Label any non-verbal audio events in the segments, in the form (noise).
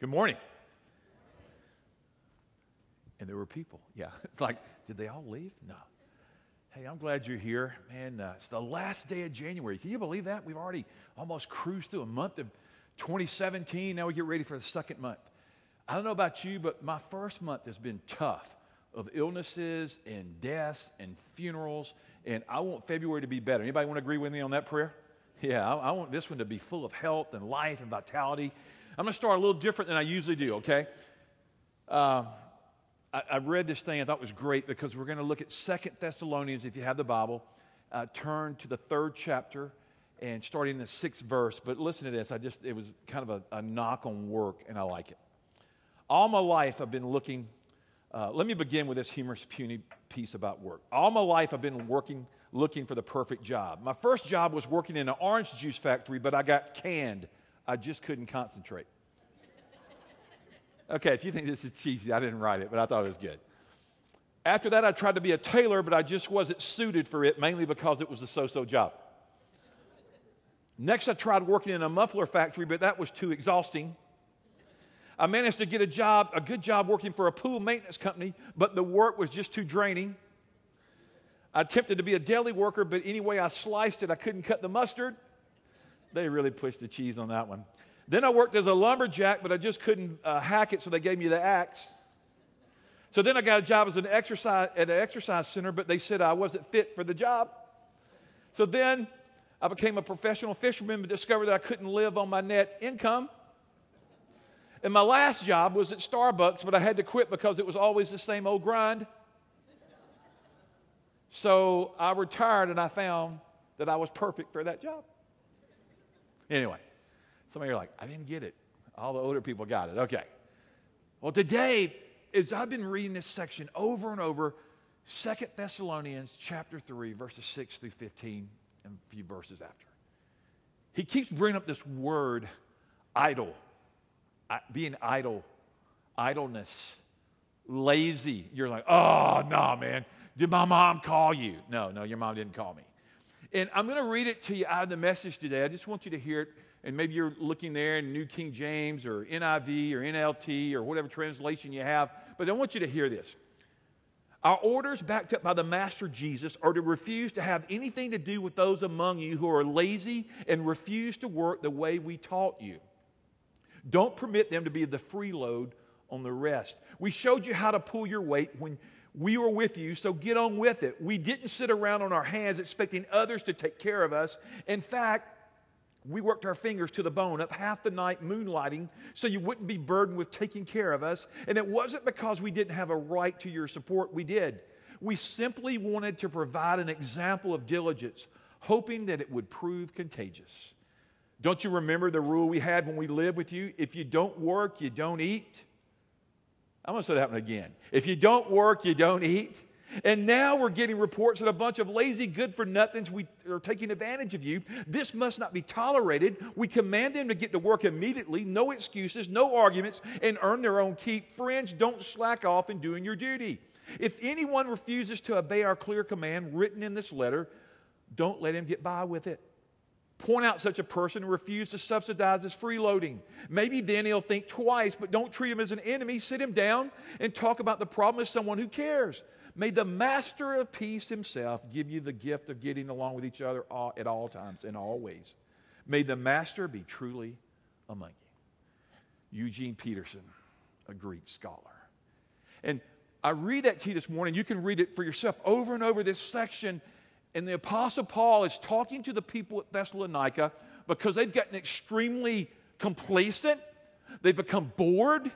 Good morning. And there were people. Yeah. (laughs) It's like, did they all leave? No. Hey, I'm glad you're here. Man, uh, it's the last day of January. Can you believe that? We've already almost cruised through a month of 2017. Now we get ready for the second month. I don't know about you, but my first month has been tough of illnesses and deaths and funerals. And I want February to be better. Anybody want to agree with me on that prayer? Yeah, I, I want this one to be full of health and life and vitality. I'm going to start a little different than I usually do, okay? Uh, I, I, read this thing, I thought was great because we're going to look at Second Thessalonians, if you have the Bible. Uh, turn to the third chapter and starting in the sixth verse. But listen to this, I just, it was kind of a, a knock on work, and I like it. All my life, I've been looking, uh, let me begin with this humorous, puny piece about work. All my life, I've been working, looking for the perfect job. My first job was working in an orange juice factory, but I got canned I just couldn't concentrate. Okay, if you think this is cheesy, I didn't write it, but I thought it was good. After that, I tried to be a tailor, but I just wasn't suited for it, mainly because it was a so so job. Next, I tried working in a muffler factory, but that was too exhausting. I managed to get a job, a good job working for a pool maintenance company, but the work was just too draining. I attempted to be a deli worker, but anyway I sliced it, I couldn't cut the mustard. They really pushed the cheese on that one. Then I worked as a lumberjack, but I just couldn't uh, hack it, so they gave me the axe. So then I got a job as an exercise at an exercise center, but they said I wasn't fit for the job. So then I became a professional fisherman, but discovered that I couldn't live on my net income. And my last job was at Starbucks, but I had to quit because it was always the same old grind. So I retired and I found that I was perfect for that job. Anyway, some of you are like, I didn't get it. All the older people got it. Okay. Well, today, as I've been reading this section over and over, Second Thessalonians chapter 3, verses 6 through 15, and a few verses after. He keeps bringing up this word, idle, being idle, idleness, lazy. You're like, oh, no, man. Did my mom call you? No, no, your mom didn't call me. And I'm going to read it to you out of the message today. I just want you to hear it. And maybe you're looking there in New King James or NIV or NLT or whatever translation you have. But I want you to hear this. Our orders, backed up by the Master Jesus, are to refuse to have anything to do with those among you who are lazy and refuse to work the way we taught you. Don't permit them to be the freeload on the rest. We showed you how to pull your weight when we were with you, so get on with it. We didn't sit around on our hands expecting others to take care of us. In fact, we worked our fingers to the bone up half the night moonlighting so you wouldn't be burdened with taking care of us. And it wasn't because we didn't have a right to your support, we did. We simply wanted to provide an example of diligence, hoping that it would prove contagious. Don't you remember the rule we had when we lived with you? If you don't work, you don't eat. I'm going to say that one again. If you don't work, you don't eat. And now we're getting reports that a bunch of lazy, good for nothings we are taking advantage of you. This must not be tolerated. We command them to get to work immediately, no excuses, no arguments, and earn their own keep. Friends, don't slack off in doing your duty. If anyone refuses to obey our clear command written in this letter, don't let him get by with it point out such a person and refuse to subsidize his freeloading. Maybe then he'll think twice, but don't treat him as an enemy. Sit him down and talk about the problem as someone who cares. May the master of peace himself give you the gift of getting along with each other at all times and all ways. May the master be truly among you. Eugene Peterson, a Greek scholar. And I read that to you this morning. You can read it for yourself over and over this section and the Apostle Paul is talking to the people at Thessalonica because they've gotten extremely complacent, they've become bored,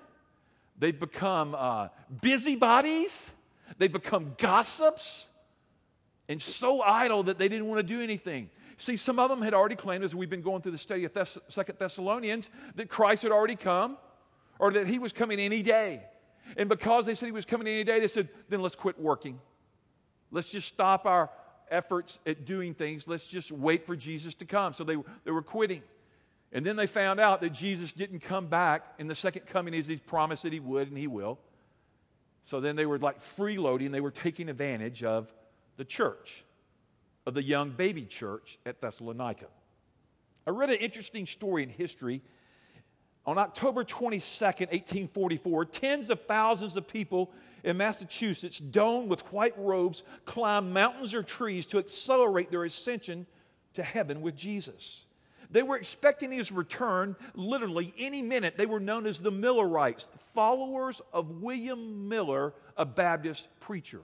they've become uh, busybodies, they've become gossips, and so idle that they didn't want to do anything. See, some of them had already claimed, as we've been going through the study of Thess- Second Thessalonians, that Christ had already come or that he was coming any day. And because they said he was coming any day, they said, then let's quit working. Let's just stop our efforts at doing things. Let's just wait for Jesus to come. So they, they were quitting. And then they found out that Jesus didn't come back in the second coming as he promised that he would, and he will. So then they were like freeloading, they were taking advantage of the church, of the young baby church at Thessalonica. I read an interesting story in history On October 22nd, 1844, tens of thousands of people in Massachusetts, donned with white robes, climbed mountains or trees to accelerate their ascension to heaven with Jesus. They were expecting his return literally any minute. They were known as the Millerites, followers of William Miller, a Baptist preacher.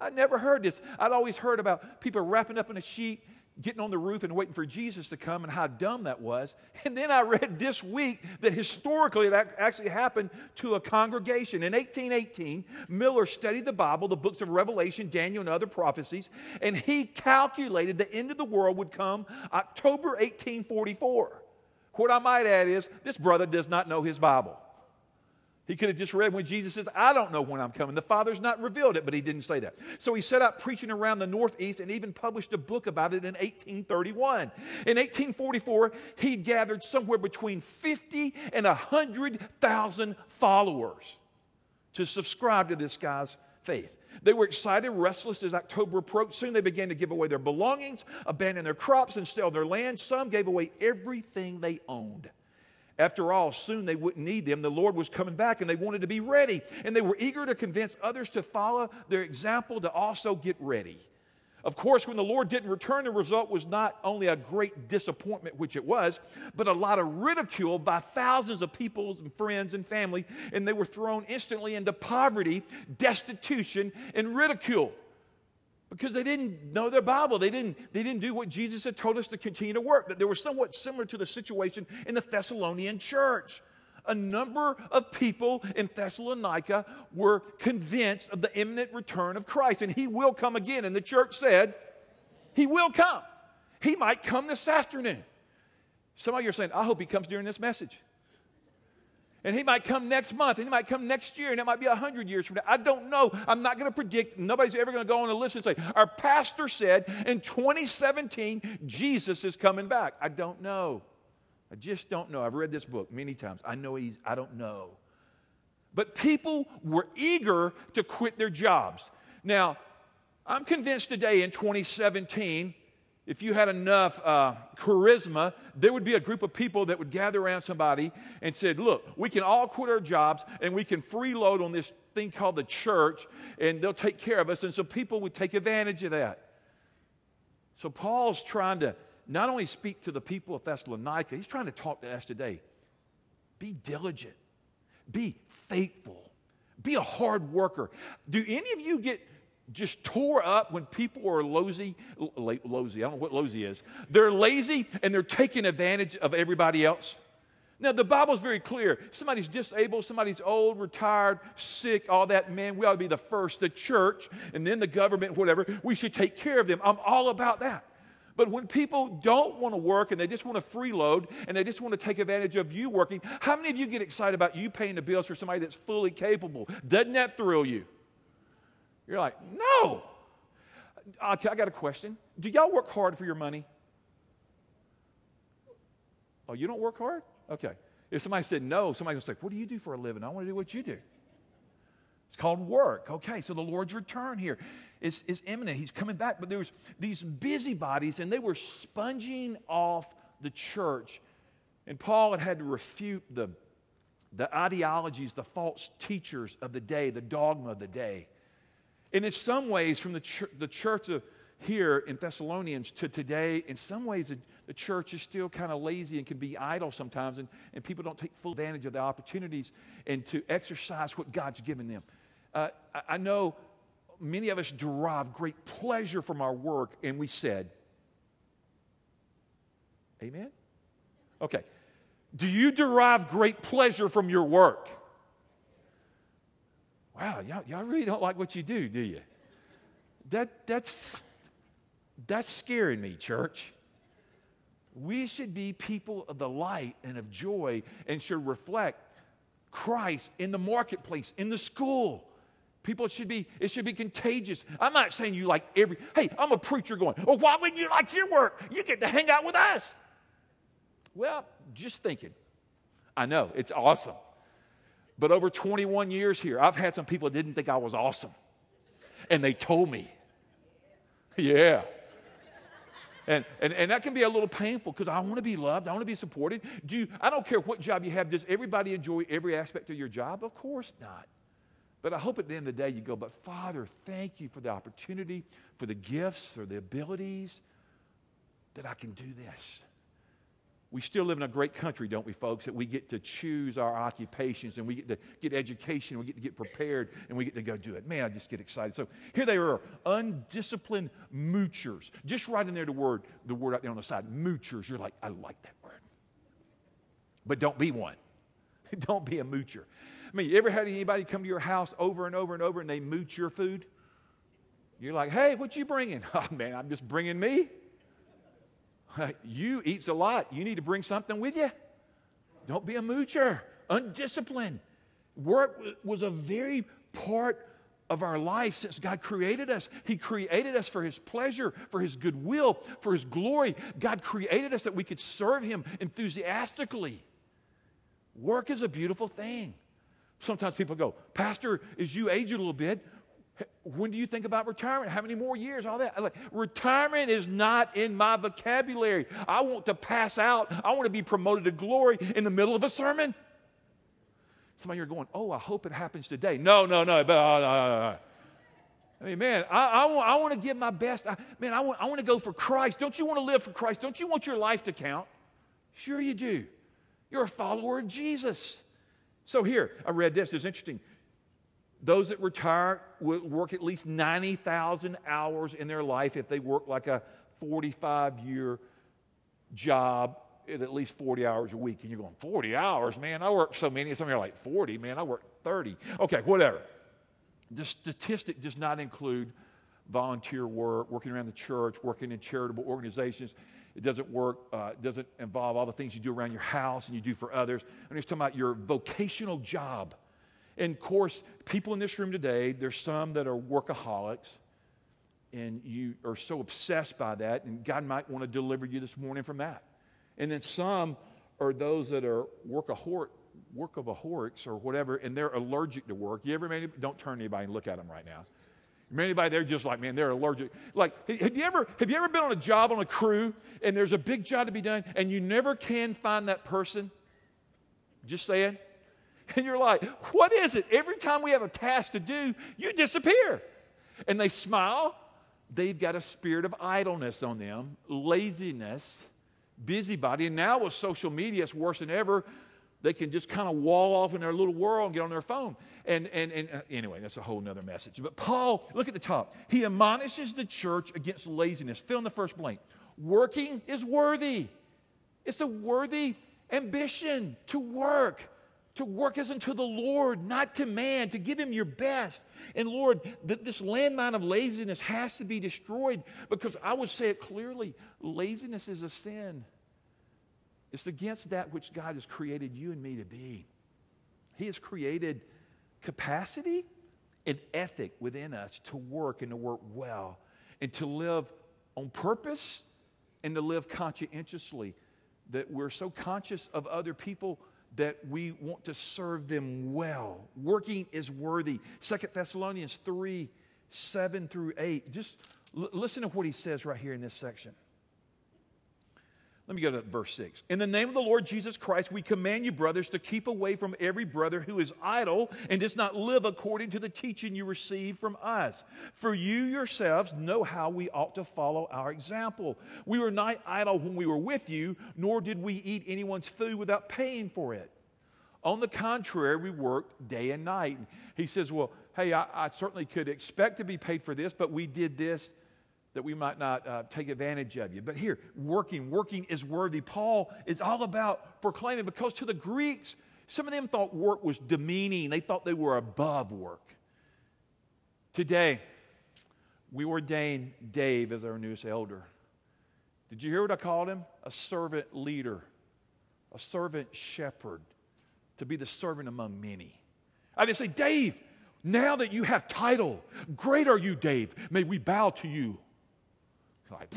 I never heard this. I'd always heard about people wrapping up in a sheet getting on the roof and waiting for Jesus to come and how dumb that was. (laughs) And then I read this week that historically that actually happened to a congregation. In 1818, Miller studied the Bible, the books of Revelation, Daniel, and other prophecies, and he calculated the end of the world would come October 1844. What I might add is this brother does not know his Bible. He could have just read when Jesus says, I don't know when I'm coming. The Father's not revealed it, but he didn't say that. So he set out preaching around the Northeast and even published a book about it in 1831. In 1844, he gathered somewhere between 50 and 100,000 followers to subscribe to this guy's faith. They were excited, restless as October approached. Soon they began to give away their belongings, abandon their crops, and sell their land. Some gave away everything they owned. After all, soon they wouldn't need them. The Lord was coming back and they wanted to be ready. And they were eager to convince others to follow their example to also get ready. Of course, when the Lord didn't return, the result was not only a great disappointment, which it was, but a lot of ridicule by thousands of people and friends and family. And they were thrown instantly into poverty, destitution, and ridicule because they didn't know their Bible. They didn't, they didn't do what Jesus had told us to continue to work. That they were somewhat similar to the situation in the Thessalonian church. A number of people in Thessalonica were convinced of the imminent return of Christ, and he will come again. And the church said, He will come. He might come this afternoon. Some of you are saying, I hope he comes during this message. And he might come next month, and he might come next year, and it might be 100 years from now. I don't know. I'm not going to predict. Nobody's ever going to go on a list and say, Our pastor said in 2017, Jesus is coming back. I don't know. I just don't know. I've read this book many times. I know he's, I don't know. But people were eager to quit their jobs. Now, I'm convinced today in 2017 if you had enough uh, charisma, there would be a group of people that would gather around somebody and said, "Look, we can all quit our jobs and we can freeload on this thing called the church, and they'll take care of us." And so people would take advantage of that. So Paul's trying to not only speak to the people of Thessalonica, he's trying to talk to us today. Be diligent, be faithful, be a hard worker. Do any of you get just tore up when people are lazy. Lazy, I don't know what lazy is. They're lazy and they're taking advantage of everybody else. Now, the Bible's very clear. Somebody's disabled, somebody's old, retired, sick, all that, man, we ought to be the first, the church, and then the government, whatever. We should take care of them. I'm all about that. But when people don't want to work and they just want to freeload and they just want to take advantage of you working, how many of you get excited about you paying the bills for somebody that's fully capable? Doesn't that thrill you? You're like, no. Uh, okay, I got a question. Do y'all work hard for your money? Oh, you don't work hard? Okay. If somebody said no, somebody's like, what do you do for a living? I want to do what you do. It's called work. Okay, so the Lord's return here is, is imminent. He's coming back. But there was these busybodies, and they were sponging off the church. And Paul had had to refute the, the ideologies, the false teachers of the day, the dogma of the day. And in some ways, from the, ch- the church of here in Thessalonians to today, in some ways, the, the church is still kind of lazy and can be idle sometimes, and, and people don't take full advantage of the opportunities and to exercise what God's given them. Uh, I, I know many of us derive great pleasure from our work, and we said, Amen? Okay. Do you derive great pleasure from your work? Wow, y'all, y'all really don't like what you do, do you? That, that's, that's scaring me, church. We should be people of the light and of joy and should reflect Christ in the marketplace, in the school. People should be, it should be contagious. I'm not saying you like every, hey, I'm a preacher going, well, why wouldn't you like your work? You get to hang out with us. Well, just thinking. I know, it's awesome. But over 21 years here, I've had some people that didn't think I was awesome. And they told me. (laughs) Yeah. And, and, and that can be a little painful because I want to be loved. I want to be supported. Do you, I don't care what job you have. Does everybody enjoy every aspect of your job? Of course not. But I hope at the end of the day you go, but Father, thank you for the opportunity, for the gifts or the abilities that I can do this. We still live in a great country, don't we, folks, that we get to choose our occupations and we get to get education, we get to get prepared, and we get to go do it. Man, I just get excited. So here they are, undisciplined moochers. Just write in there the word, the word out there on the side, moochers. You're like, I like that word. But don't be one. (laughs) don't be a moocher. I mean, you ever had anybody come to your house over and over and over and they mooch your food? You're like, hey, what you bringing? (laughs) Oh, man, I'm just bringing me. (laughs) You eats a lot. You need to bring something with you. Don't be a moocher, undisciplined. Work was a very part of our life since God created us. He created us for His pleasure, for His goodwill, for His glory. God created us that we could serve Him enthusiastically. Work is a beautiful thing. Sometimes people go, Pastor, as you age a little bit, when do you think about retirement? How many more years? All that. Like, retirement is not in my vocabulary. I want to pass out. I want to be promoted to glory in the middle of a sermon. Some of you are going, oh, I hope it happens today. No, no, no. But, uh, uh, uh. I mean, man, I, I, want, I want to give my best. I, man, I want, I want to go for Christ. Don't you want to live for Christ? Don't you want your life to count? Sure, you do. You're a follower of Jesus. So here, I read this. It's interesting. Those that retire will work at least 90,000 hours in their life if they work like a 45 year job at at least 40 hours a week. And you're going, 40 hours? Man, I work so many. Some of you are like, 40? Man, I work 30. Okay, whatever. The statistic does not include volunteer work, working around the church, working in charitable organizations. It doesn't work, uh, doesn't involve all the things you do around your house and you do for others. I'm just talking about your vocational job. And of course, people in this room today, there's some that are workaholics, and you are so obsessed by that, and God might want to deliver you this morning from that. And then some are those that are workaholic, workaholics or whatever, and they're allergic to work. You ever made, don't turn to anybody and look at them right now. Anybody there just like, man, they're allergic. Like, have you ever have you ever been on a job on a crew and there's a big job to be done and you never can find that person? Just saying. And you're like, what is it? Every time we have a task to do, you disappear. And they smile. They've got a spirit of idleness on them, laziness, busybody. And now with social media, it's worse than ever. They can just kind of wall off in their little world and get on their phone. And, and, and uh, anyway, that's a whole nother message. But Paul, look at the top. He admonishes the church against laziness. Fill in the first blank. Working is worthy. It's a worthy ambition to work to work as unto the Lord, not to man, to give him your best. And Lord, th- this landmine of laziness has to be destroyed because I would say it clearly laziness is a sin. It's against that which God has created you and me to be. He has created capacity and ethic within us to work and to work well and to live on purpose and to live conscientiously. That we're so conscious of other people that we want to serve them well. Working is worthy. Second Thessalonians 3 7 through 8. Just l- listen to what he says right here in this section. Let me go to verse 6. In the name of the Lord Jesus Christ, we command you, brothers, to keep away from every brother who is idle and does not live according to the teaching you received from us. For you yourselves know how we ought to follow our example. We were not idle when we were with you, nor did we eat anyone's food without paying for it. On the contrary, we worked day and night. He says, Well, hey, I, I certainly could expect to be paid for this, but we did this that we might not uh, take advantage of you. But here, working, working is worthy. Paul is all about proclaiming because to the Greeks, some of them thought work was demeaning, they thought they were above work. Today, we ordained Dave as our newest elder. Did you hear what I called him? A servant leader, a servant shepherd, to be the servant among many. I didn't say, Dave, now that you have title, great are you, Dave. May we bow to you. Like,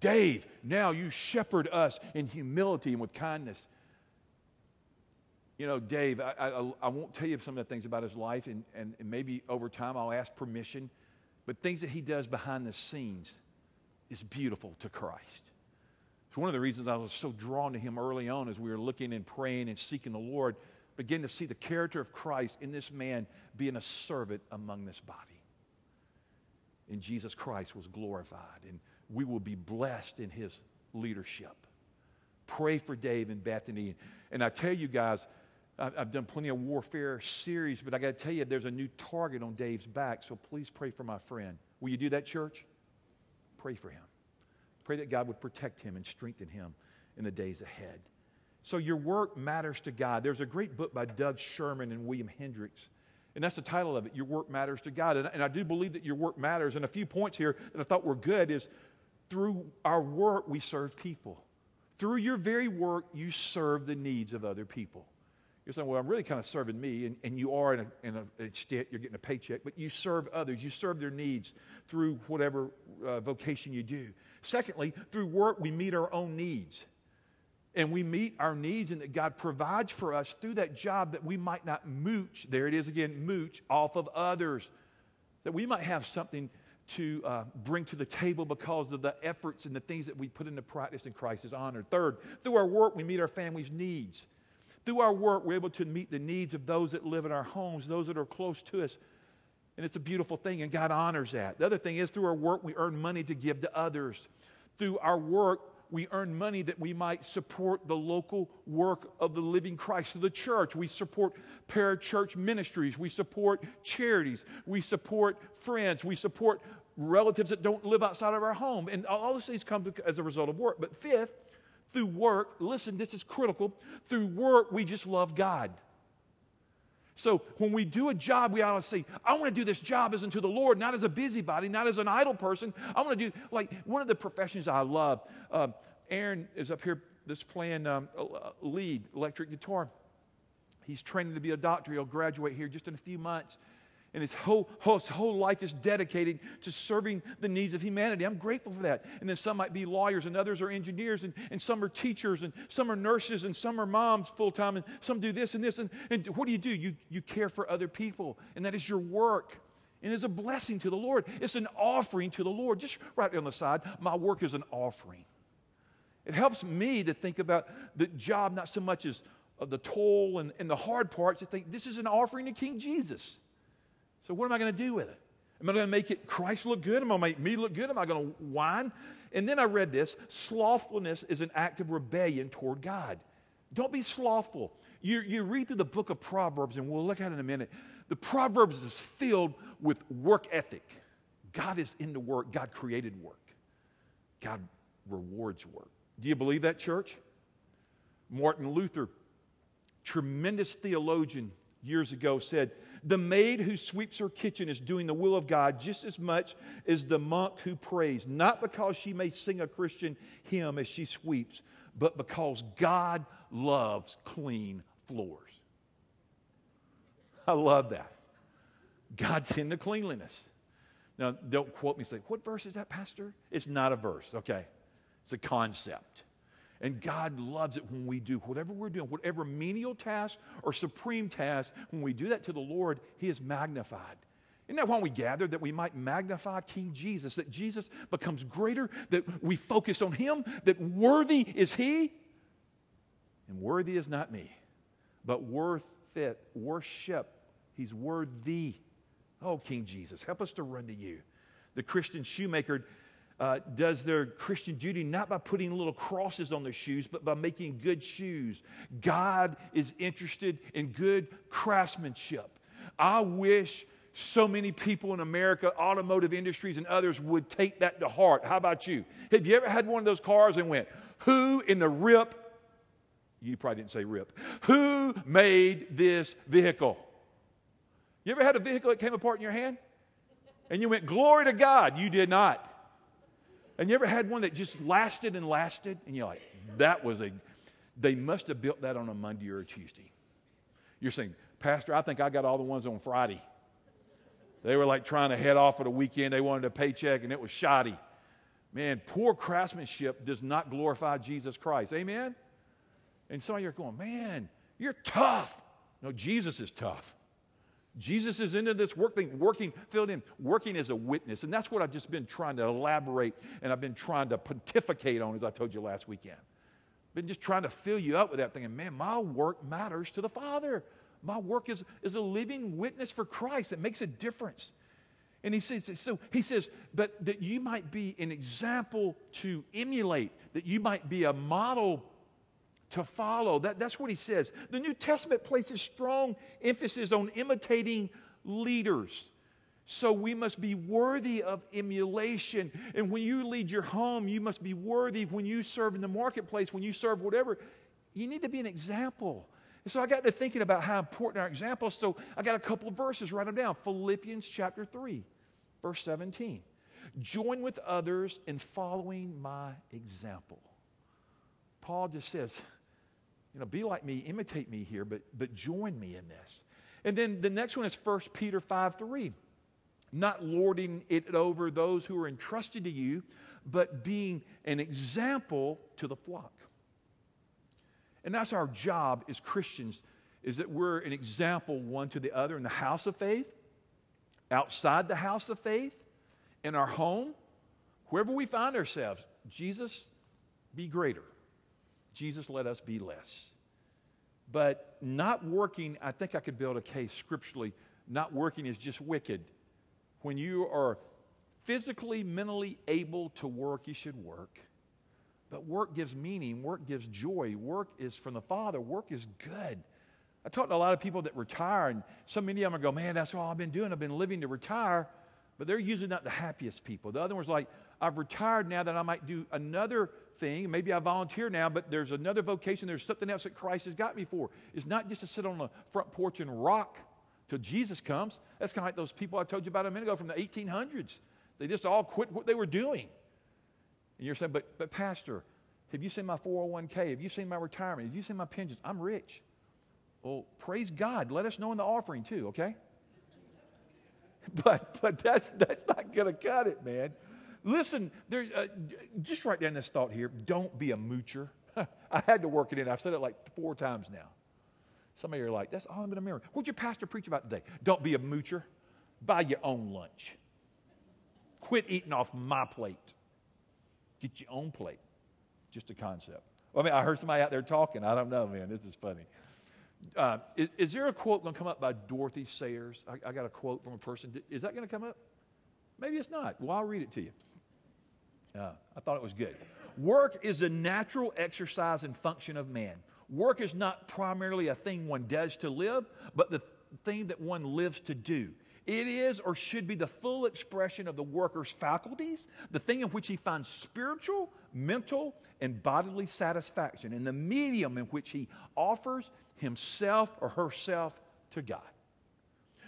Dave, now you shepherd us in humility and with kindness. You know, Dave, I, I, I, won't tell you some of the things about his life, and, and, and maybe over time I'll ask permission, but things that he does behind the scenes is beautiful to Christ. It's one of the reasons I was so drawn to him early on as we were looking and praying and seeking the Lord, begin to see the character of Christ in this man being a servant among this body. And Jesus Christ was glorified, and we will be blessed in his leadership. Pray for Dave and Bethany. And I tell you guys, I've done plenty of warfare series, but I got to tell you, there's a new target on Dave's back, so please pray for my friend. Will you do that, church? Pray for him. Pray that God would protect him and strengthen him in the days ahead. So, your work matters to God. There's a great book by Doug Sherman and William Hendricks, and that's the title of it Your Work Matters to God. And, and I do believe that your work matters. And a few points here that I thought were good is through our work, we serve people. Through your very work, you serve the needs of other people. You're saying, well, I'm really kind of serving me, and, and you are in, a, in a extent, you're getting a paycheck, but you serve others. You serve their needs through whatever uh, vocation you do. Secondly, through work, we meet our own needs. And we meet our needs, and that God provides for us through that job that we might not mooch, there it is again, mooch off of others. That we might have something to uh, bring to the table because of the efforts and the things that we put into practice in Christ is honored. Third, through our work, we meet our family's needs. Through our work, we're able to meet the needs of those that live in our homes, those that are close to us. And it's a beautiful thing, and God honors that. The other thing is, through our work, we earn money to give to others. Through our work, we earn money that we might support the local work of the living Christ of the church. We support parachurch ministries. We support charities. We support friends. We support relatives that don't live outside of our home. And all those things come as a result of work. But fifth, through work, listen, this is critical. Through work, we just love God. So when we do a job, we ought to say, I want to do this job as unto the Lord, not as a busybody, not as an idle person. I want to do, like, one of the professions I love. Uh, Aaron is up here, this playing um, lead, electric guitar. He's training to be a doctor. He'll graduate here just in a few months and his whole, his whole life is dedicated to serving the needs of humanity. I'm grateful for that. And then some might be lawyers, and others are engineers, and, and some are teachers, and some are nurses, and some are moms full time, and some do this and this. And, and what do you do? You, you care for other people, and that is your work. And it's a blessing to the Lord. It's an offering to the Lord. Just right on the side, my work is an offering. It helps me to think about the job not so much as uh, the toll and, and the hard parts, to think this is an offering to King Jesus. So, what am I going to do with it? Am I going to make it Christ look good? Am I going to make me look good? Am I going to whine? And then I read this slothfulness is an act of rebellion toward God. Don't be slothful. You, you read through the book of Proverbs, and we'll look at it in a minute. The Proverbs is filled with work ethic. God is into work, God created work, God rewards work. Do you believe that, church? Martin Luther, tremendous theologian years ago, said, the maid who sweeps her kitchen is doing the will of God just as much as the monk who prays, not because she may sing a Christian hymn as she sweeps, but because God loves clean floors. I love that. God's into cleanliness. Now, don't quote me, say, what verse is that, Pastor? It's not a verse, okay? It's a concept. And God loves it when we do whatever we're doing, whatever menial task or supreme task, when we do that to the Lord, He is magnified. Isn't that why we gather? That we might magnify King Jesus, that Jesus becomes greater, that we focus on Him, that worthy is He, and worthy is not me, but worth it, worship. He's worthy. Oh, King Jesus, help us to run to you. The Christian shoemaker uh, does their Christian duty not by putting little crosses on their shoes, but by making good shoes. God is interested in good craftsmanship. I wish so many people in America, automotive industries and others, would take that to heart. How about you? Have you ever had one of those cars and went, Who in the rip? You probably didn't say rip. Who made this vehicle? You ever had a vehicle that came apart in your hand? And you went, Glory to God. You did not. And you ever had one that just lasted and lasted? And you're like, that was a, they must have built that on a Monday or a Tuesday. You're saying, Pastor, I think I got all the ones on Friday. They were like trying to head off for the weekend. They wanted a paycheck and it was shoddy. Man, poor craftsmanship does not glorify Jesus Christ. Amen? And some of you are going, man, you're tough. No, Jesus is tough. Jesus is into this work thing, working, filled in, working as a witness. And that's what I've just been trying to elaborate and I've been trying to pontificate on, as I told you last weekend. Been just trying to fill you up with that thing. And man, my work matters to the Father. My work is, is a living witness for Christ. It makes a difference. And he says, so he says, but that you might be an example to emulate, that you might be a model to follow. That, that's what he says. The New Testament places strong emphasis on imitating leaders. So we must be worthy of emulation. And when you lead your home, you must be worthy. When you serve in the marketplace, when you serve whatever, you need to be an example. And so I got to thinking about how important our example is. So I got a couple of verses, write them down. Philippians chapter 3, verse 17. Join with others in following my example. Paul just says, you know, be like me, imitate me here, but, but join me in this. And then the next one is 1 Peter 5 3. Not lording it over those who are entrusted to you, but being an example to the flock. And that's our job as Christians, is that we're an example one to the other in the house of faith, outside the house of faith, in our home, wherever we find ourselves. Jesus, be greater. Jesus, let us be less. But not working, I think I could build a case scripturally. Not working is just wicked. When you are physically, mentally able to work, you should work. But work gives meaning, work gives joy, work is from the Father, work is good. I talked to a lot of people that retire, and so many of them go, Man, that's all I've been doing. I've been living to retire. But they're usually not the happiest people. The other one's like, I've retired now that I might do another thing. Maybe I volunteer now, but there's another vocation. There's something else that Christ has got me for. It's not just to sit on the front porch and rock till Jesus comes. That's kind of like those people I told you about a minute ago from the 1800s. They just all quit what they were doing. And you're saying, but, but Pastor, have you seen my 401k? Have you seen my retirement? Have you seen my pensions? I'm rich. Well, praise God. Let us know in the offering too, okay? (laughs) But, but that's, that's not going to cut it, man. Listen, there, uh, just write down this thought here. Don't be a moocher. (laughs) I had to work it in. I've said it like four times now. Some of you are like, that's all I'm going to remember. What'd your pastor preach about today? Don't be a moocher. Buy your own lunch. Quit eating off my plate. Get your own plate. Just a concept. I mean, I heard somebody out there talking. I don't know, man. This is funny. Uh, is, is, there a quote going to come up by Dorothy Sayers? I, I got a quote from a person. Is that going to come up? Maybe it's not. Well, I'll read it to you. Uh, I thought it was good. Work is a natural exercise and function of man. Work is not primarily a thing one does to live, but the thing that one lives to do. It is or should be the full expression of the worker's faculties, the thing in which he finds spiritual, mental, and bodily satisfaction, and the medium in which he offers himself or herself to God.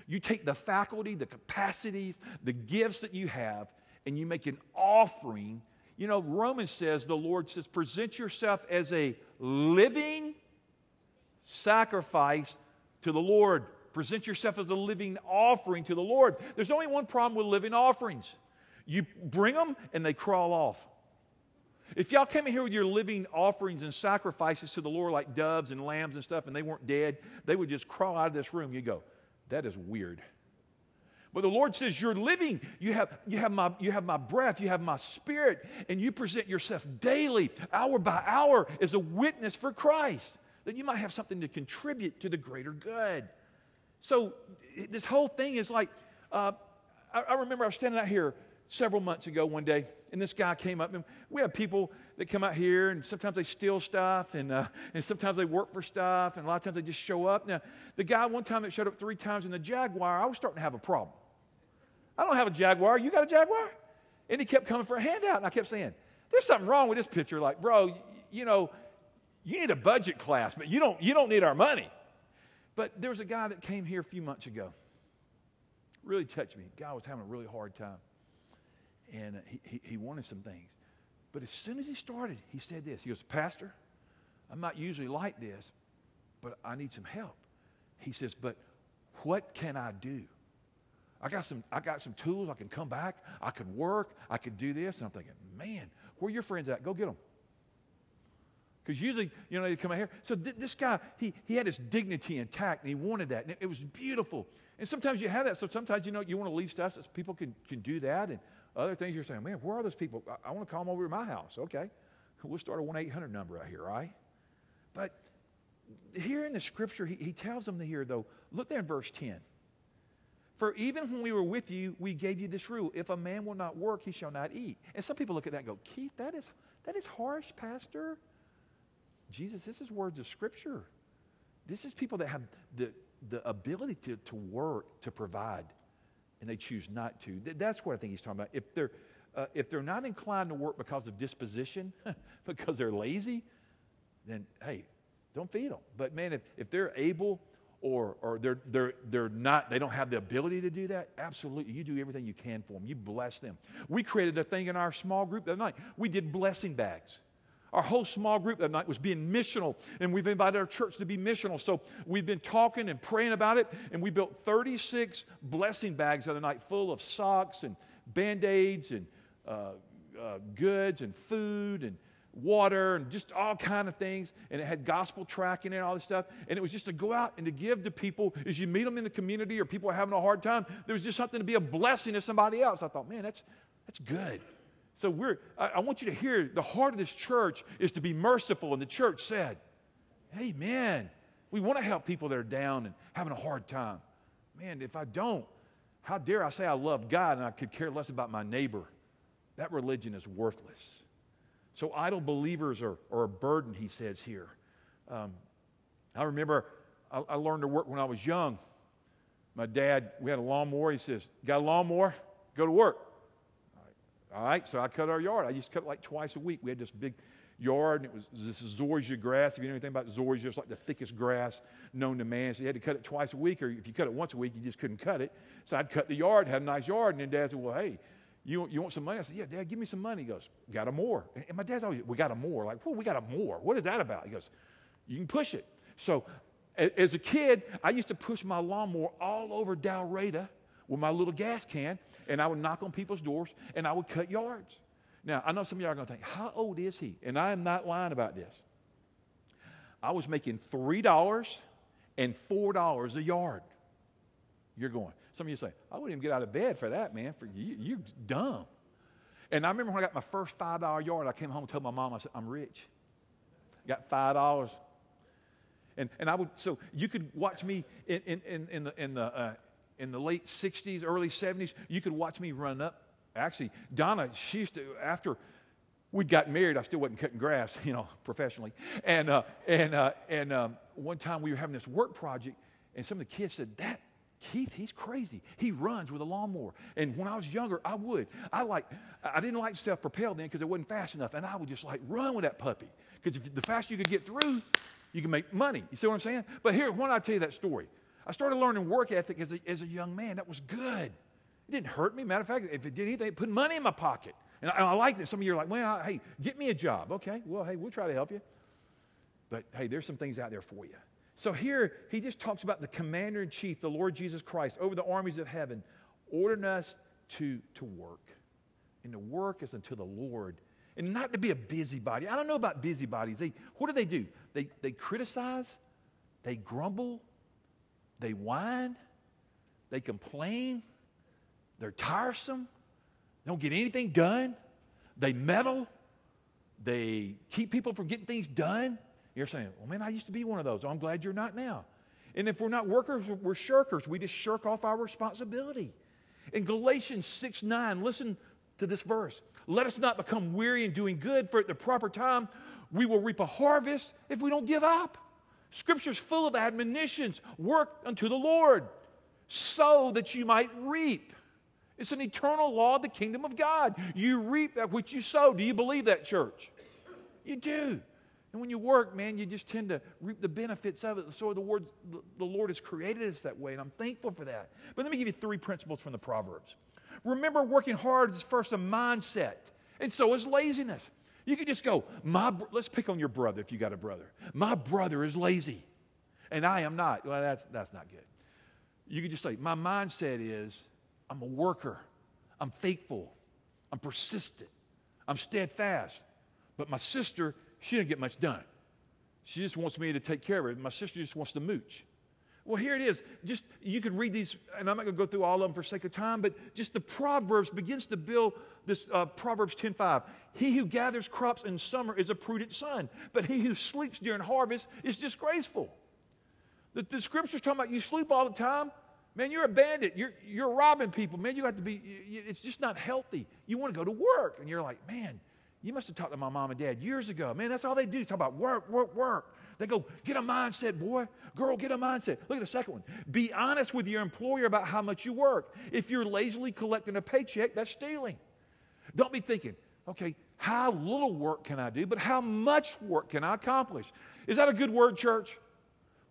You take the faculty, the capacity, the gifts that you have, and you make an offering. You know, Romans says, the Lord says, present yourself as a living sacrifice to the Lord. Present yourself as a living offering to the Lord. There's only one problem with living offerings you bring them and they crawl off. If y'all came in here with your living offerings and sacrifices to the Lord, like doves and lambs and stuff, and they weren't dead, they would just crawl out of this room. You go, that is weird. But the Lord says, You're living. You have, you, have my, you have my breath, you have my spirit, and you present yourself daily, hour by hour, as a witness for Christ. That you might have something to contribute to the greater good. So, this whole thing is like, uh, I, I remember I was standing out here several months ago one day, and this guy came up, and we have people that come out here, and sometimes they steal stuff, and, uh, and sometimes they work for stuff, and a lot of times they just show up. Now, the guy one time that showed up three times in the Jaguar, I was starting to have a problem. I don't have a Jaguar. You got a Jaguar? And he kept coming for a handout, and I kept saying, There's something wrong with this picture. Like, bro, you, you know, you need a budget class, but you don't, you don't need our money. But there was a guy that came here a few months ago. Really touched me. Guy was having a really hard time and he, he, he wanted some things. But as soon as he started, he said this. He goes, Pastor, I'm not usually like this, but I need some help. He says, But what can I do? I got some, I got some tools. I can come back. I could work. I could do this. And I'm thinking, man, where are your friends at? Go get them. Because usually, you know, they come out here. So th- this guy, he, he had his dignity intact and he wanted that. And it, it, was beautiful. And sometimes you have that. So sometimes, you know, you want to leave stuff so people can, can do that. And other things you're saying, man, where are those people? I, I want to call them over to my house. Okay. (laughs) We'll start a 1 800 number out here, right? But here in the scripture, he, he tells them to here, though, look there in verse 10. For even when we were with you, we gave you this rule if a man will not work, he shall not eat. And some people look at that and go, Keith, that is, that is harsh, Pastor. Jesus, this is words of Scripture. This is people that have the, the ability to, to work, to provide, and they choose not to. That's what I think he's talking about. If they're, uh, if they're not inclined to work because of disposition, (laughs) because they're lazy, then hey, don't feed them. But man, if, if they're able or, or they're, they're, they're not, they don't have the ability to do that, absolutely. You do everything you can for them. You bless them. We created a thing in our small group that night. We did blessing bags. Our whole small group that night was being missional, and we've invited our church to be missional. So we've been talking and praying about it, and we built 36 blessing bags the other night full of socks and band aids and uh, uh, goods and food and water and just all kind of things and it had gospel tracking and all this stuff and it was just to go out and to give to people as you meet them in the community or people are having a hard time there was just something to be a blessing to somebody else. I thought man that's that's good. So we're I, I want you to hear the heart of this church is to be merciful and the church said amen we want to help people that are down and having a hard time. Man if i don't how dare i say i love god and i could care less about my neighbor? That religion is worthless so idle believers are, are a burden, he says here. Um, I remember I, I, learned to work when I was young. My dad, we had a lawnmower. He says, Got a lawnmower? Go to work. All right. So I cut our yard. I used to cut it like twice a week. We had this big yard, and it was this zoysia grass. If you know anything about zoysia, it's like the thickest grass known to man. So you had to cut it twice a week, or if you cut it once a week, you just couldn't cut it. So I'd cut the yard, had a nice yard, and then Dad said, Well, hey, you, you want some money? I said, Yeah, Dad, give me some money. He goes, Got a more. And my dad's always, We got a more. Like, well, we got a more. What is that about? He goes, You can push it. So as a kid, I used to push my lawnmower all over Dalraida with my little gas can, and I would knock on people's doors and I would cut yards. Now, I know some of y'all are going to think, How old is he? And I am not lying about this. I was making $3 and $4 a yard. You're going. Some of you say, I wouldn't even get out of bed for that, man. For you, you're dumb. And I remember when I got my first five dollar yard, I came home and told my mom, I said, I'm rich. Got five dollars. And, and I would, so you could watch me in, in, in the, in, the, uh, in the late 60s, early 70s, you could watch me run up. Actually, Donna, she used to, after we'd gotten married, I still wasn't cutting grass, (laughs) you know, professionally. And, uh, and, uh, and um, one time we were having this work project, and some of the kids said, That, Keith, he's crazy. He runs with a lawnmower. And when I was younger, I would. I like, I didn't like self-propelled then because it wasn't fast enough. And I would just like run with that puppy. Because the faster you could get through, you can make money. You see what I'm saying? But here, when I tell you that story, I started learning work ethic as a, as a young man. That was good. It didn't hurt me. Matter of fact, if it did anything, it put money in my pocket. And I, I liked it. Some of you are like, well, hey, get me a job. Okay, well, hey, we'll try to help you. But hey, there's some things out there for you. So here he just talks about the commander in chief, the Lord Jesus Christ, over the armies of heaven, ordering us to, to work. And to work is unto the Lord. And not to be a busybody. I don't know about busybodies. They, what do they do? They, they criticize, they grumble, they whine, they complain, they're tiresome, they don't get anything done, they meddle, they keep people from getting things done. You're saying, well, man, I used to be one of those. I'm glad you're not now. And if we're not workers, we're shirkers. We just shirk off our responsibility. In Galatians 6 9, listen to this verse. Let us not become weary in doing good, for at the proper time we will reap a harvest if we don't give up. Scripture's full of admonitions work unto the Lord, so that you might reap. It's an eternal law of the kingdom of God. You reap that which you sow. Do you believe that, church? You do. And when you work, man, you just tend to reap the benefits of it. So the, word, the Lord has created us that way, and I'm thankful for that. But let me give you three principles from the Proverbs. Remember, working hard is first a mindset, and so is laziness. You can just go, my, let's pick on your brother if you got a brother. My brother is lazy, and I am not. Well, that's, that's not good. You can just say, my mindset is I'm a worker, I'm faithful, I'm persistent, I'm steadfast. But my sister she didn't get much done. She just wants me to take care of her. My sister just wants to mooch. Well, here it is. Just you could read these, and I'm not going to go through all of them for sake of time, but just the Proverbs begins to build this uh, Proverbs 10:5. He who gathers crops in summer is a prudent son, but he who sleeps during harvest is disgraceful. The, the scripture's talking about you sleep all the time. Man, you're a bandit. You're, you're robbing people. Man, you have to be, it's just not healthy. You want to go to work. And you're like, man, you must have talked to my mom and dad years ago. Man, that's all they do. Talk about work, work, work. They go, get a mindset, boy. Girl, get a mindset. Look at the second one. Be honest with your employer about how much you work. If you're lazily collecting a paycheck, that's stealing. Don't be thinking, okay, how little work can I do, but how much work can I accomplish? Is that a good word, church?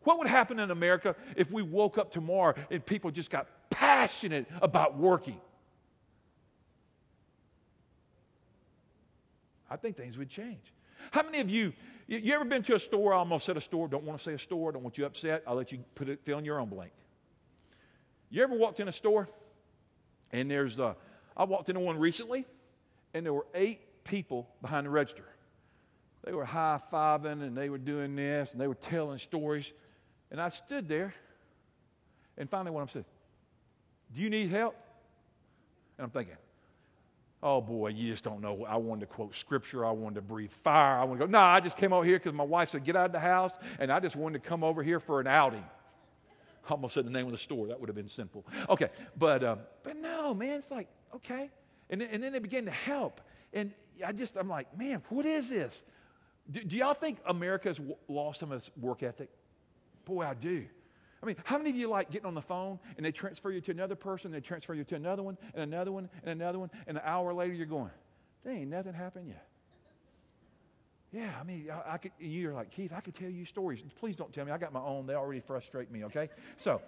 What would happen in America if we woke up tomorrow and people just got passionate about working? I think things would change. How many of you, you ever been to a store? I almost said a store. Don't want to say a store. Don't want you upset. I'll let you put it, fill in your own blank. You ever walked in a store and there's, uh, I walked into one recently and there were eight people behind the register. They were high fiving and they were doing this and they were telling stories. And I stood there, and finally, one of them said, Do you need help? And I'm thinking, Oh boy, you just don't know. I wanted to quote scripture. I wanted to breathe fire. I want to go, No, I just came over here because my wife said, Get out of the house. And I just wanted to come over here for an outing. I almost said the name of the store. That would have been simple. Okay, but, uh, but no, man, it's like, okay. And then, and then they began to help. And I just, I'm like, man, what is this? Do, do y'all think America's lost some of its work ethic? Boy, I do. I mean, how many of you like getting on the phone and they transfer you to another person, they transfer you to another one, and another one, and another one, and an hour later you're going, there ain't nothing happened yet. Yeah, I mean, I, I could, you're like, Keith, I could tell you stories. Please don't tell me. I got my own. They already frustrate me, okay? So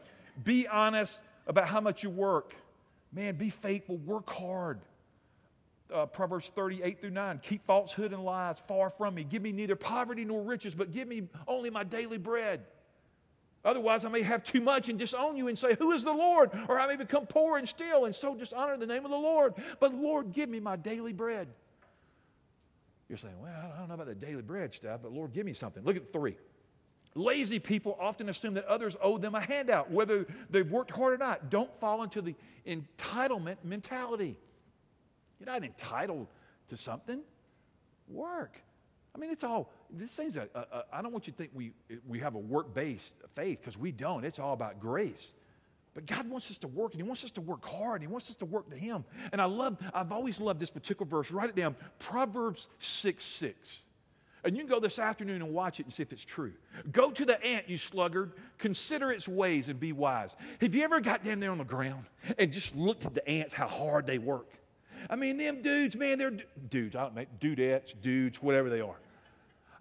be honest about how much you work. Man, be faithful, work hard. Uh, Proverbs 38 through 9. Keep falsehood and lies far from me. Give me neither poverty nor riches, but give me only my daily bread. Otherwise, I may have too much and disown you and say, Who is the Lord? Or I may become poor and steal and so dishonor the name of the Lord. But Lord, give me my daily bread. You're saying, Well, I don't know about the daily bread stuff, but Lord, give me something. Look at three. Lazy people often assume that others owe them a handout, whether they've worked hard or not. Don't fall into the entitlement mentality. You're not entitled to something. Work. I mean, it's all, this thing's a, a, a I don't want you to think we, we have a work based faith because we don't. It's all about grace. But God wants us to work and He wants us to work hard. He wants us to work to Him. And I love, I've always loved this particular verse. Write it down Proverbs 6 6. And you can go this afternoon and watch it and see if it's true. Go to the ant, you sluggard. Consider its ways and be wise. Have you ever got down there on the ground and just looked at the ants, how hard they work? I mean, them dudes, man, they're dudes. I don't know, dudettes, dudes, whatever they are.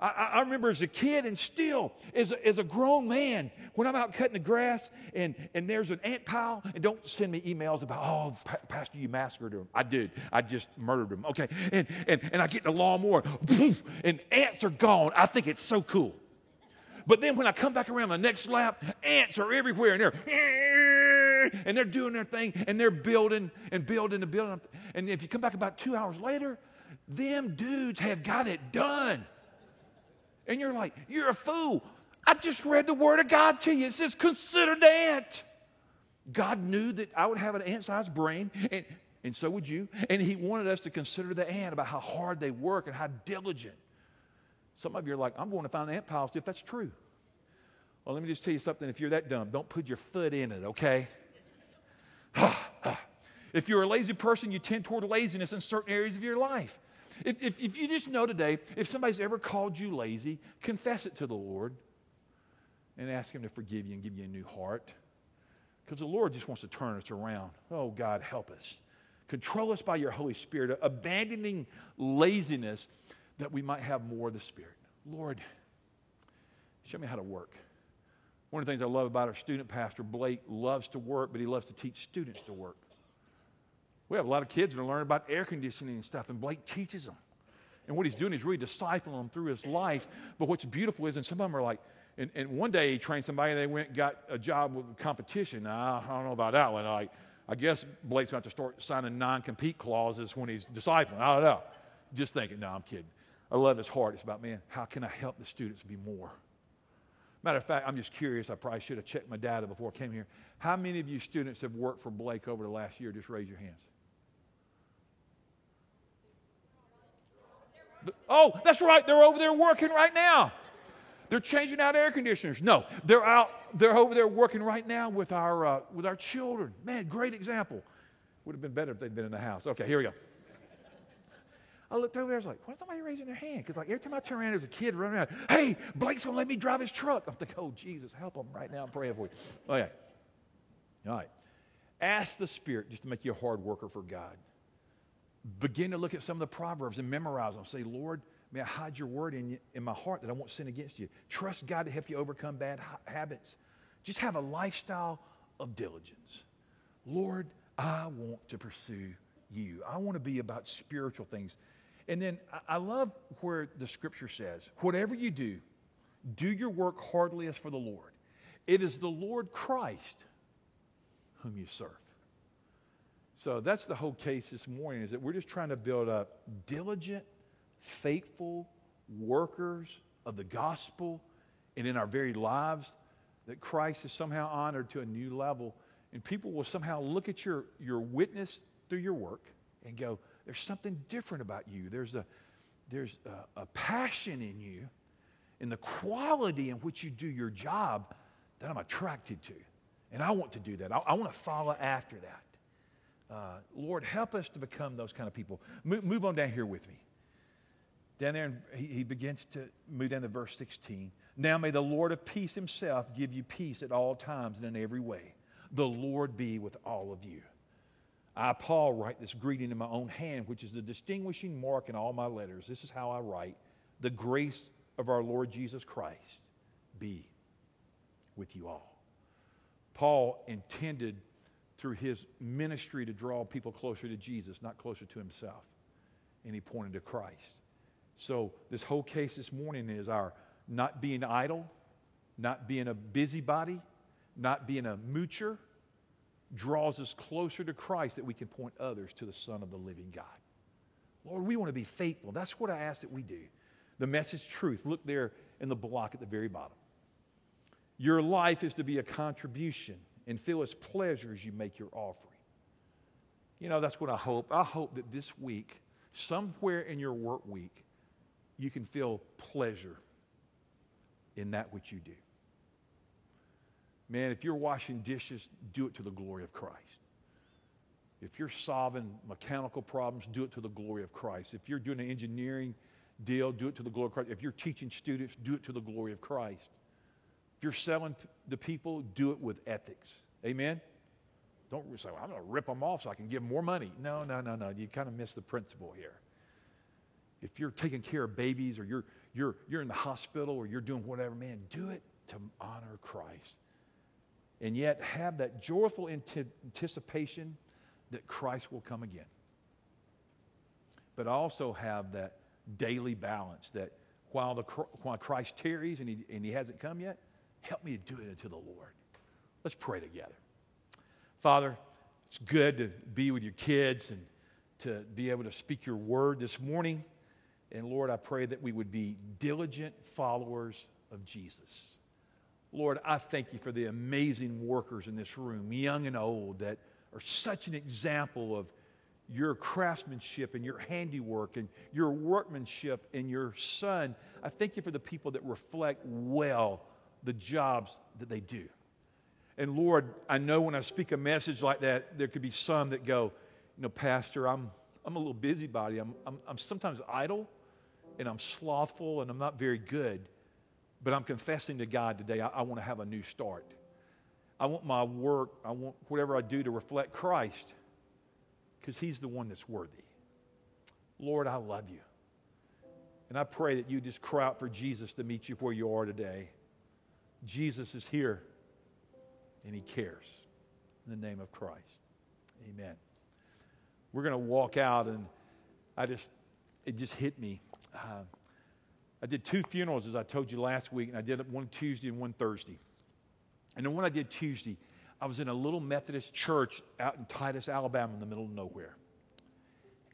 I, I, remember as a kid and still as a, as a grown man, when I'm out cutting the grass and, and there's an ant pile, and don't send me emails about, oh, pa- Pastor, you massacred him. I did. I just murdered him. Okay. And, and, and I get the lawnmower, and ants are gone. I think it's so cool. But then when I come back around the next lap, ants are everywhere and they're (laughs) and they're doing their thing and they're building and building and building. And if you come back about two hours later, them dudes have got it done. And you're like, you're a fool. I just read the word of God to you. It says, consider the ant. God knew that I would have an ant sized brain, and, and so would you. And He wanted us to consider the ant about how hard they work and how diligent. Some of you are like, I'm going to find an ant see if that's true. Well, let me just tell you something. If you're that dumb, don't put your foot in it, okay? (sighs) if you're a lazy person, you tend toward laziness in certain areas of your life. If, if, if you just know today, if somebody's ever called you lazy, confess it to the Lord and ask Him to forgive you and give you a new heart. Because the Lord just wants to turn us around. Oh, God, help us. Control us by your Holy Spirit, abandoning laziness that we might have more of the Spirit. Lord, show me how to work. One of the things I love about our student pastor, Blake, loves to work, but he loves to teach students to work. We have a lot of kids that are learning about air conditioning and stuff, and Blake teaches them. And what he's doing is really discipling them through his life. But what's beautiful is, and some of them are like, and, and one day he trained somebody and they went and got a job with competition. Now, I don't know about that one. Like, I guess Blake's to to start signing non compete clauses when he's discipling. I don't know. Just thinking, no, I'm kidding. I love his heart. It's about, man, how can I help the students be more? Matter of fact, I'm just curious. I probably should have checked my data before I came here. How many of you students have worked for Blake over the last year? Just raise your hands. Oh, that's right. They're over there working right now. They're changing out air conditioners. No, they're out. They're over there working right now with our uh, with our children. Man, great example. Would have been better if they'd been in the house. Okay, here we go. I looked over there. I was like, why is somebody raising their hand? Because like every time I turn around, there's a kid running around. Hey, Blake's gonna let me drive his truck. I'm thinking, oh Jesus, help him right now. I'm praying for you. Okay. All right. Ask the Spirit just to make you a hard worker for God. Begin to look at some of the proverbs and memorize them. Say, Lord, may I hide your word in, in my heart that I won't sin against you. Trust God to help you overcome bad ha- habits. Just have a lifestyle of diligence. Lord, I want to pursue you. I want to be about spiritual things. And then I love where the scripture says, whatever you do, do your work heartily as for the Lord. It is the Lord Christ whom you serve. So that's the whole case this morning is that we're just trying to build up diligent, faithful workers of the gospel and in our very lives that Christ is somehow honored to a new level. And people will somehow look at your, your witness through your work and go, there's something different about you. There's a, there's a, a passion in you in the quality in which you do your job that I'm attracted to. And I want to do that. I, I want to follow after that. Uh, Lord, help us to become those kind of people. Move, move on down here with me. Down there, he, he begins to move down to verse 16. Now may the Lord of peace himself give you peace at all times and in every way. The Lord be with all of you. I, Paul, write this greeting in my own hand, which is the distinguishing mark in all my letters. This is how I write The grace of our Lord Jesus Christ be with you all. Paul intended through his ministry to draw people closer to Jesus, not closer to himself. And he pointed to Christ. So, this whole case this morning is our not being idle, not being a busybody, not being a moocher, draws us closer to Christ that we can point others to the Son of the living God. Lord, we want to be faithful. That's what I ask that we do. The message truth. Look there in the block at the very bottom. Your life is to be a contribution and feel its pleasure as you make your offering. You know, that's what I hope. I hope that this week, somewhere in your work week, you can feel pleasure in that which you do. Man, if you're washing dishes, do it to the glory of Christ. If you're solving mechanical problems, do it to the glory of Christ. If you're doing an engineering deal, do it to the glory of Christ. If you're teaching students, do it to the glory of Christ. If you're selling the people, do it with ethics. Amen? Don't say, well, I'm going to rip them off so I can give more money. No, no, no, no. You kind of miss the principle here. If you're taking care of babies or you're, you're, you're in the hospital or you're doing whatever, man, do it to honor Christ and yet have that joyful anticipation that Christ will come again. But also have that daily balance that while, the, while Christ tarries and he, and he hasn't come yet, help me to do it unto the Lord. Let's pray together. Father, it's good to be with your kids and to be able to speak your word this morning. And Lord, I pray that we would be diligent followers of Jesus. Lord, I thank you for the amazing workers in this room, young and old, that are such an example of your craftsmanship and your handiwork and your workmanship and your son. I thank you for the people that reflect well the jobs that they do. And Lord, I know when I speak a message like that, there could be some that go, you know, Pastor, I'm, I'm a little busybody. I'm, I'm, I'm sometimes idle and I'm slothful and I'm not very good. But I'm confessing to God today, I, I want to have a new start. I want my work, I want whatever I do to reflect Christ because He's the one that's worthy. Lord, I love you. And I pray that you just cry out for Jesus to meet you where you are today. Jesus is here and He cares. In the name of Christ. Amen. We're going to walk out, and I just, it just hit me. Uh, I did two funerals, as I told you last week, and I did one Tuesday and one Thursday. And the one I did Tuesday, I was in a little Methodist church out in Titus, Alabama, in the middle of nowhere.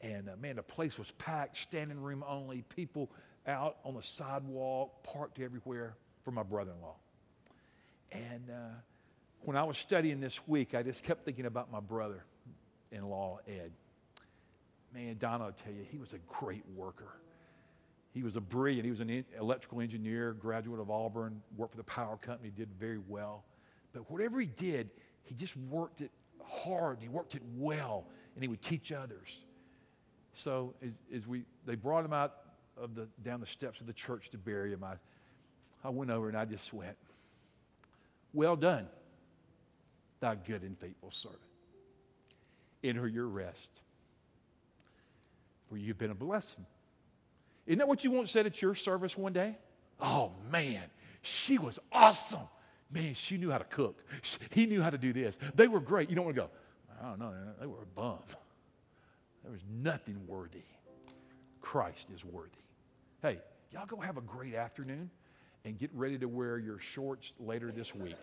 And uh, man, the place was packed, standing room only, people out on the sidewalk, parked everywhere for my brother in law. And uh, when I was studying this week, I just kept thinking about my brother in law, Ed. Man, Donna, I'll tell you, he was a great worker. He was a brilliant, he was an electrical engineer, graduate of Auburn, worked for the power company, did very well. But whatever he did, he just worked it hard he worked it well and he would teach others. So as, as we, they brought him out of the, down the steps of the church to bury him, I, I went over and I just went, well done, thou good and faithful servant. Enter your rest, for you've been a blessing. Isn't that what you want said at your service one day? Oh, man, she was awesome. Man, she knew how to cook. He knew how to do this. They were great. You don't want to go, I don't know, they were a bum. There was nothing worthy. Christ is worthy. Hey, y'all go have a great afternoon and get ready to wear your shorts later this week.